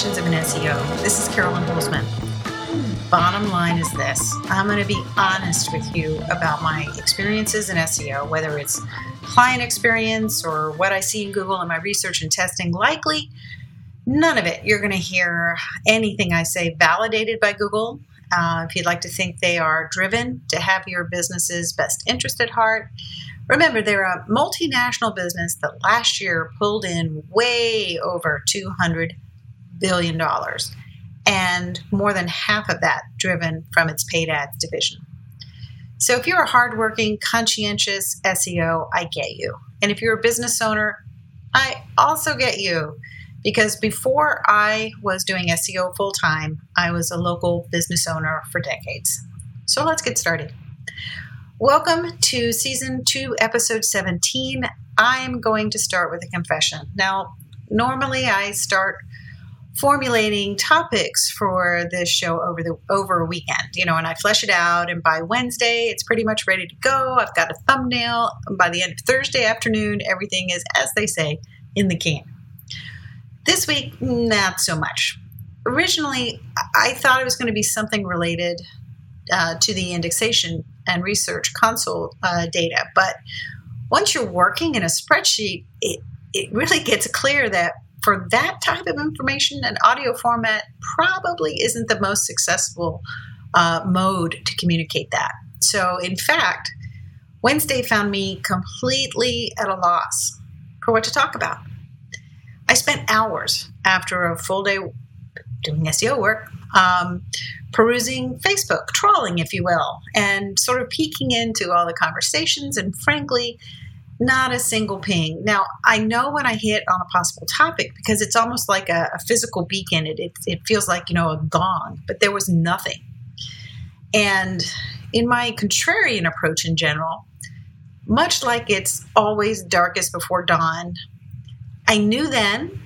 Confessions of an SEO. This is Carolyn Holzman. Bottom line is this I'm going to be honest with you about my experiences in SEO, whether it's client experience or what I see in Google in my research and testing. Likely, none of it. You're going to hear anything I say validated by Google. Uh, if you'd like to think they are driven to have your business's best interest at heart, Remember, they're a multinational business that last year pulled in way over $200 billion, dollars, and more than half of that driven from its paid ads division. So if you're a hardworking, conscientious SEO, I get you. And if you're a business owner, I also get you. Because before I was doing SEO full time, I was a local business owner for decades. So let's get started. Welcome to season two, episode 17. I'm going to start with a confession. Now, normally I start formulating topics for this show over the over a weekend, you know, and I flesh it out and by Wednesday it's pretty much ready to go. I've got a thumbnail. And by the end of Thursday afternoon, everything is, as they say, in the can. This week, not so much. Originally, I thought it was going to be something related uh, to the indexation and research console uh, data. But once you're working in a spreadsheet, it, it really gets clear that for that type of information, an audio format probably isn't the most successful uh, mode to communicate that. So, in fact, Wednesday found me completely at a loss for what to talk about. I spent hours after a full day doing SEO work um, perusing Facebook, trawling, if you will, and sort of peeking into all the conversations. And frankly, not a single ping. Now, I know when I hit on a possible topic because it's almost like a, a physical beacon. It, it, it feels like, you know, a gong, but there was nothing. And in my contrarian approach in general, much like it's always darkest before dawn, I knew then,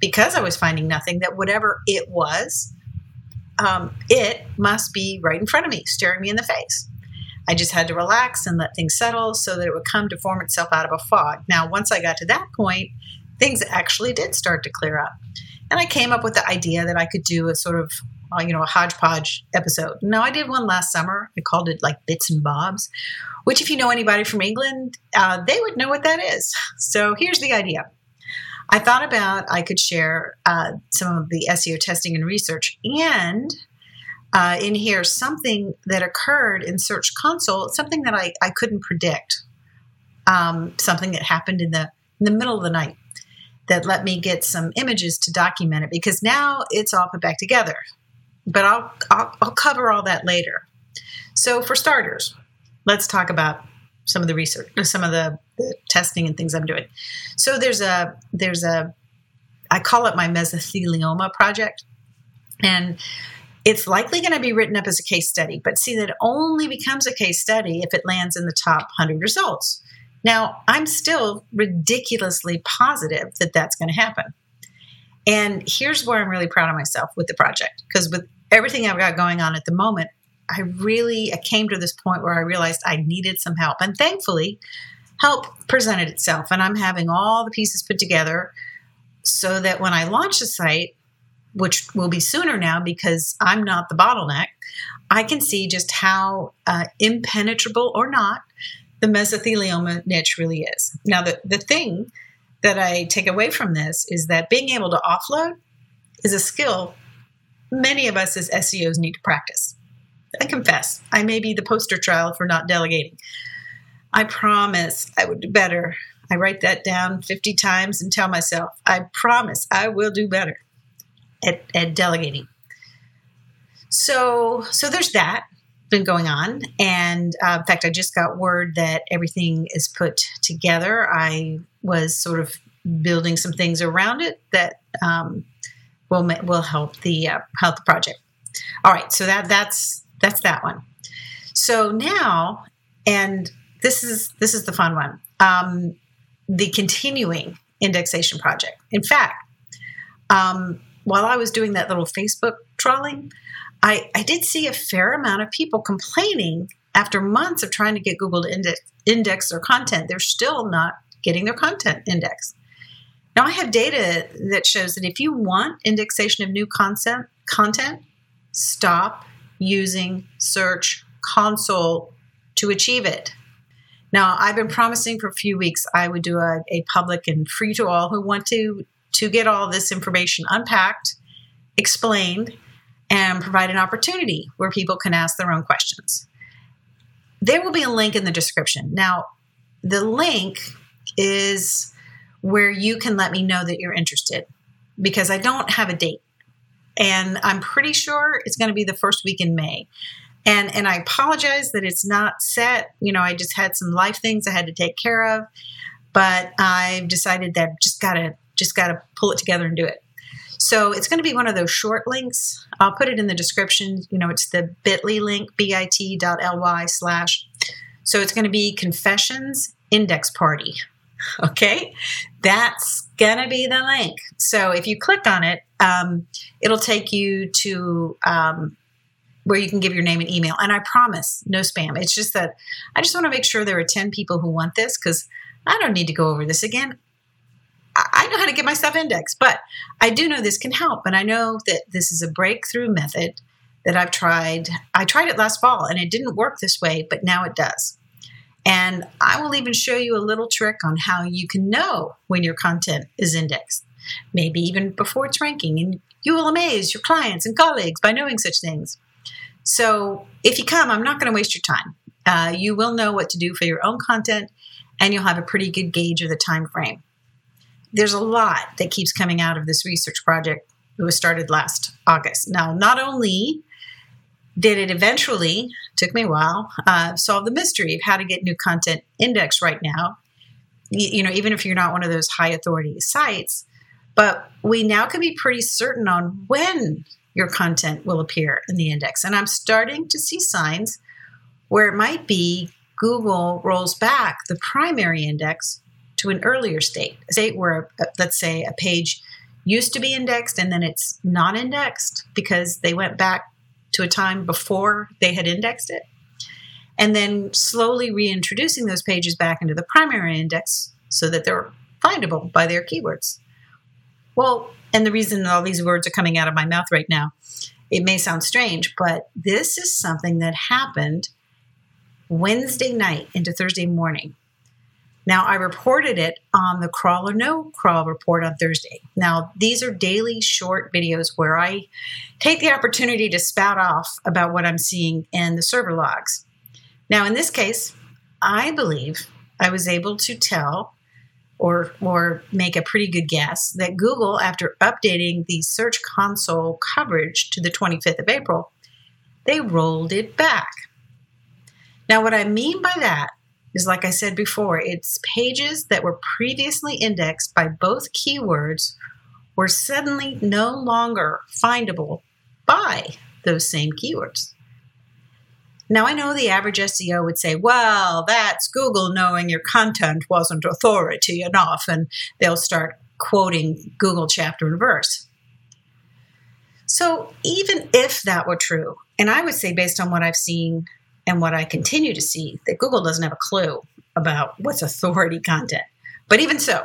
because I was finding nothing, that whatever it was, um, it must be right in front of me, staring me in the face. I just had to relax and let things settle so that it would come to form itself out of a fog. Now, once I got to that point, things actually did start to clear up. And I came up with the idea that I could do a sort of, uh, you know, a hodgepodge episode. Now, I did one last summer. I called it like Bits and Bobs, which, if you know anybody from England, uh, they would know what that is. So here's the idea I thought about I could share uh, some of the SEO testing and research and uh, in here something that occurred in Search Console, something that I, I couldn't predict, um, something that happened in the in the middle of the night that let me get some images to document it because now it's all put back together. But I'll, I'll, I'll cover all that later. So for starters, let's talk about some of the research, some of the, the testing and things I'm doing. So there's a there's a I call it my mesothelioma project, and it's likely going to be written up as a case study. But see, that only becomes a case study if it lands in the top 100 results. Now, I'm still ridiculously positive that that's going to happen. And here's where I'm really proud of myself with the project because with everything I've got going on at the moment, I really I came to this point where I realized I needed some help. And thankfully, help presented itself. And I'm having all the pieces put together so that when I launch the site, which will be sooner now because I'm not the bottleneck, I can see just how uh, impenetrable or not the mesothelioma niche really is. Now, the, the thing that I take away from this is that being able to offload is a skill many of us as SEOs need to practice. I confess, I may be the poster child for not delegating. I promise I would do better. I write that down 50 times and tell myself, I promise I will do better at, at delegating. So, so there's that been going on. And uh, in fact, I just got word that everything is put together. I was sort of building some things around it that um, will will help the uh, help the project. All right, so that that's that's that one. So now, and this is this is the fun one. Um, the continuing indexation project. In fact, um, while I was doing that little Facebook trawling, I, I did see a fair amount of people complaining after months of trying to get Google to index, index their content. They're still not getting their content indexed. Now, I have data that shows that if you want indexation of new content, content, stop using Search Console to achieve it. Now, I've been promising for a few weeks I would do a, a public and free to all who want to to get all this information unpacked, explained, and provide an opportunity where people can ask their own questions. There will be a link in the description. Now, the link is where you can let me know that you're interested because I don't have a date. And I'm pretty sure it's going to be the first week in May. And and I apologize that it's not set. You know, I just had some life things I had to take care of, but I've decided that I've just got to just got to pull it together and do it. So it's going to be one of those short links. I'll put it in the description. You know, it's the bit.ly link, bit.ly slash. So it's going to be confessions index party. Okay, that's going to be the link. So if you click on it, um, it'll take you to um, where you can give your name and email. And I promise, no spam. It's just that I just want to make sure there are 10 people who want this because I don't need to go over this again. Know how to get my stuff indexed, but I do know this can help. And I know that this is a breakthrough method that I've tried. I tried it last fall and it didn't work this way, but now it does. And I will even show you a little trick on how you can know when your content is indexed, maybe even before it's ranking. And you will amaze your clients and colleagues by knowing such things. So if you come, I'm not going to waste your time. Uh, you will know what to do for your own content, and you'll have a pretty good gauge of the time frame there's a lot that keeps coming out of this research project. It was started last August. Now, not only did it eventually, took me a while, uh, solve the mystery of how to get new content indexed right now, you know, even if you're not one of those high authority sites, but we now can be pretty certain on when your content will appear in the index. And I'm starting to see signs where it might be Google rolls back the primary index to an earlier state, a state where, uh, let's say, a page used to be indexed and then it's not indexed because they went back to a time before they had indexed it. And then slowly reintroducing those pages back into the primary index so that they're findable by their keywords. Well, and the reason all these words are coming out of my mouth right now, it may sound strange, but this is something that happened Wednesday night into Thursday morning. Now, I reported it on the Crawl or No Crawl report on Thursday. Now, these are daily short videos where I take the opportunity to spout off about what I'm seeing in the server logs. Now, in this case, I believe I was able to tell or, or make a pretty good guess that Google, after updating the Search Console coverage to the 25th of April, they rolled it back. Now, what I mean by that is like I said before, it's pages that were previously indexed by both keywords were suddenly no longer findable by those same keywords. Now, I know the average SEO would say, well, that's Google knowing your content wasn't authority enough, and they'll start quoting Google chapter and verse. So, even if that were true, and I would say, based on what I've seen and what I continue to see that Google doesn't have a clue about what's authority content. But even so,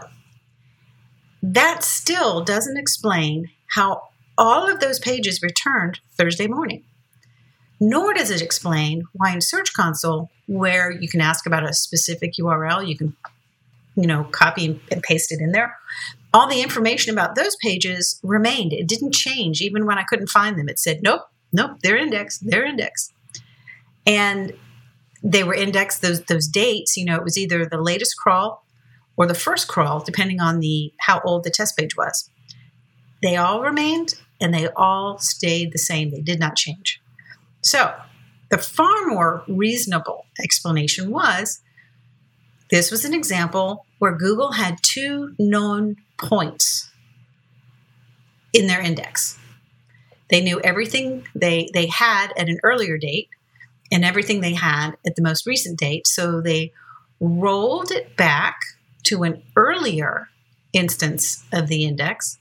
that still doesn't explain how all of those pages returned Thursday morning. Nor does it explain why in Search Console, where you can ask about a specific URL, you can you know copy and paste it in there all the information about those pages remained it didn't change even when i couldn't find them it said nope nope they're indexed they're indexed and they were indexed those those dates. You know, it was either the latest crawl or the first crawl, depending on the how old the test page was. They all remained and they all stayed the same. They did not change. So the far more reasonable explanation was this was an example where Google had two known points in their index. They knew everything they, they had at an earlier date, and everything they had at the most recent date. So they rolled it back to an earlier instance of the index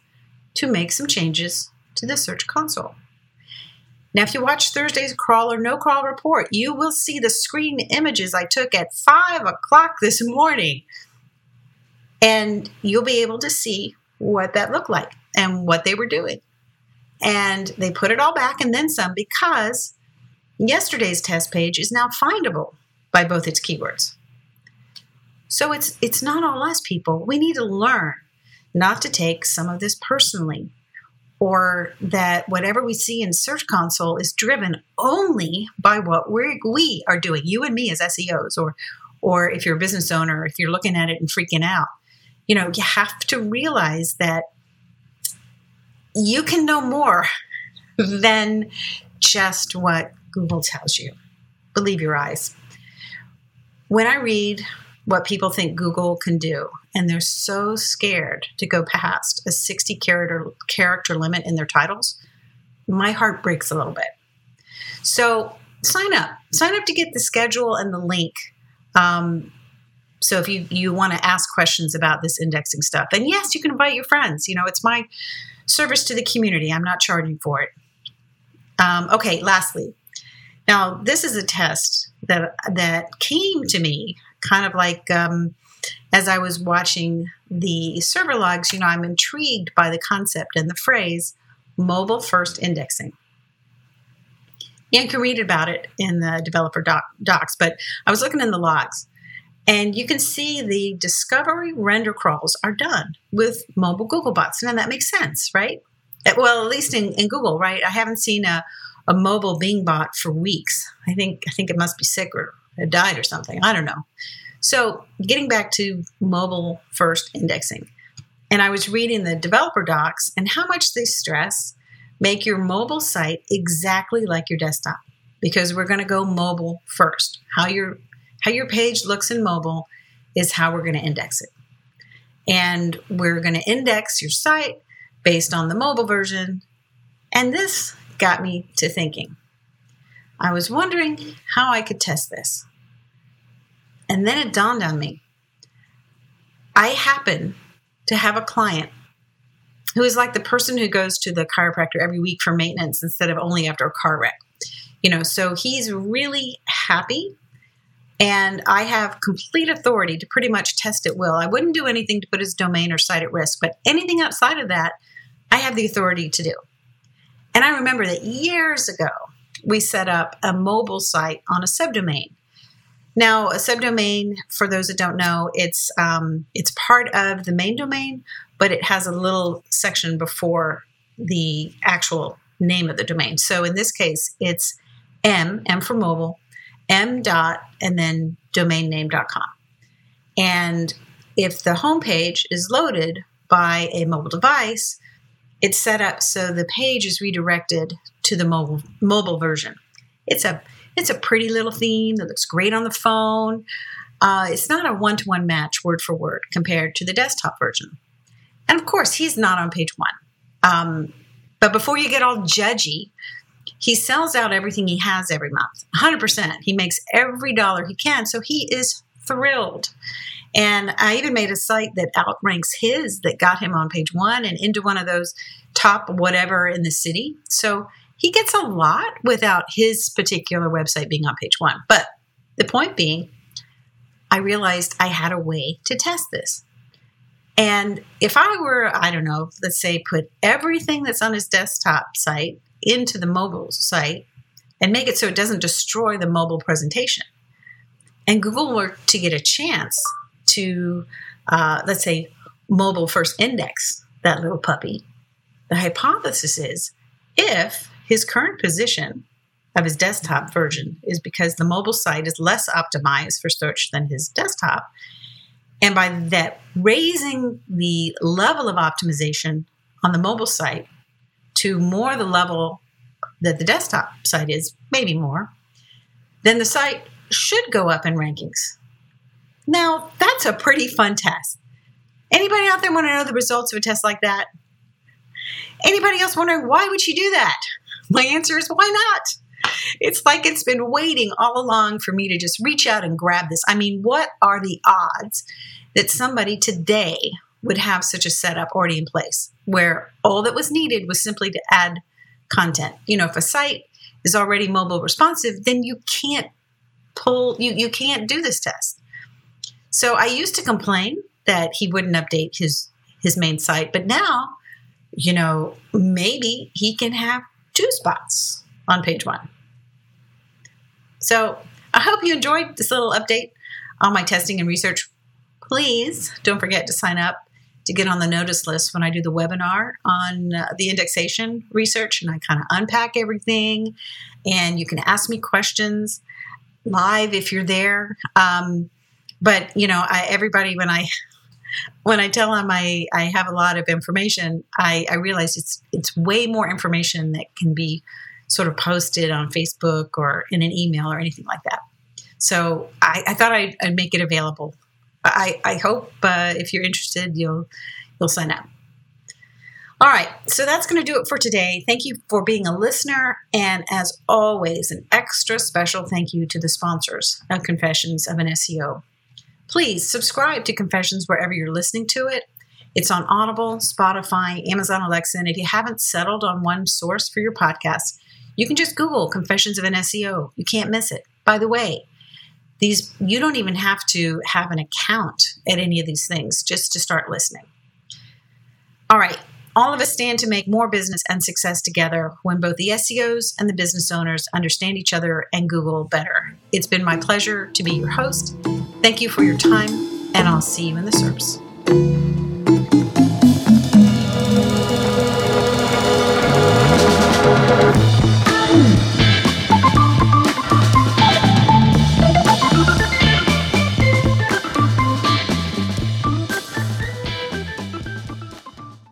to make some changes to the Search Console. Now, if you watch Thursday's crawl or no crawl report, you will see the screen images I took at 5 o'clock this morning. And you'll be able to see what that looked like and what they were doing. And they put it all back and then some because yesterday's test page is now findable by both its keywords. So it's it's not all us people. We need to learn not to take some of this personally or that whatever we see in search console is driven only by what we we are doing you and me as SEOs or or if you're a business owner if you're looking at it and freaking out you know you have to realize that you can know more than just what Google tells you believe your eyes when I read what people think Google can do, and they're so scared to go past a 60 character character limit in their titles, my heart breaks a little bit. So sign up, sign up to get the schedule and the link. Um, so if you you want to ask questions about this indexing stuff, and yes, you can invite your friends. You know, it's my service to the community. I'm not charging for it. Um, okay, lastly, now this is a test that that came to me kind of like um, as I was watching the server logs, you know, I'm intrigued by the concept and the phrase mobile first indexing. You can read about it in the developer doc, docs, but I was looking in the logs and you can see the discovery render crawls are done with mobile Googlebots. And that makes sense, right? Well, at least in, in Google, right? I haven't seen a, a mobile Bing bot for weeks. I think I think it must be sick or it died or something. I don't know. So, getting back to mobile first indexing, and I was reading the developer docs and how much they stress make your mobile site exactly like your desktop because we're going to go mobile first. How your how your page looks in mobile is how we're going to index it. And we're going to index your site based on the mobile version. And this got me to thinking. I was wondering how I could test this. And then it dawned on me. I happen to have a client who is like the person who goes to the chiropractor every week for maintenance instead of only after a car wreck. You know, so he's really happy and I have complete authority to pretty much test at will. I wouldn't do anything to put his domain or site at risk, but anything outside of that, I have the authority to do. And I remember that years ago, we set up a mobile site on a subdomain. Now, a subdomain, for those that don't know, it's um, it's part of the main domain, but it has a little section before the actual name of the domain. So in this case, it's m m for mobile, m dot and then domain name dot com. And if the homepage is loaded by a mobile device, it's set up so the page is redirected to the mobile mobile version. It's a it's a pretty little theme that looks great on the phone. Uh, it's not a one to one match word for word compared to the desktop version. And of course, he's not on page one. Um, but before you get all judgy, he sells out everything he has every month 100%. He makes every dollar he can. So he is thrilled. And I even made a site that outranks his that got him on page one and into one of those top whatever in the city. So he gets a lot without his particular website being on page one. But the point being, I realized I had a way to test this. And if I were, I don't know, let's say put everything that's on his desktop site into the mobile site and make it so it doesn't destroy the mobile presentation, and Google were to get a chance to, uh, let's say, mobile first index that little puppy, the hypothesis is if his current position of his desktop version is because the mobile site is less optimized for search than his desktop. And by that, raising the level of optimization on the mobile site to more the level that the desktop site is, maybe more, then the site should go up in rankings. Now, that's a pretty fun test. Anybody out there want to know the results of a test like that? Anybody else wondering why would she do that? My answer is why not? It's like it's been waiting all along for me to just reach out and grab this. I mean, what are the odds that somebody today would have such a setup already in place where all that was needed was simply to add content? You know, if a site is already mobile responsive, then you can't pull you you can't do this test. So I used to complain that he wouldn't update his his main site, but now, you know, maybe he can have two spots on page one. So I hope you enjoyed this little update on my testing and research. Please don't forget to sign up to get on the notice list when I do the webinar on uh, the indexation research and I kind of unpack everything. And you can ask me questions live if you're there. Um, but you know, I, everybody when I when I tell them I, I have a lot of information, I, I realize it's it's way more information that can be sort of posted on Facebook or in an email or anything like that. So I, I thought I'd, I'd, make it available. I, I hope uh, if you're interested, you'll you'll sign up. All right, so that's going to do it for today. Thank you for being a listener, and as always, an extra special thank you to the sponsors of Confessions of an SEO. Please subscribe to Confessions wherever you're listening to it. It's on Audible, Spotify, Amazon Alexa, and if you haven't settled on one source for your podcast, you can just Google Confessions of an SEO. You can't miss it. By the way, these you don't even have to have an account at any of these things just to start listening. All right, all of us stand to make more business and success together when both the SEOs and the business owners understand each other and Google better. It's been my pleasure to be your host. Thank you for your time, and I'll see you in the SERPs.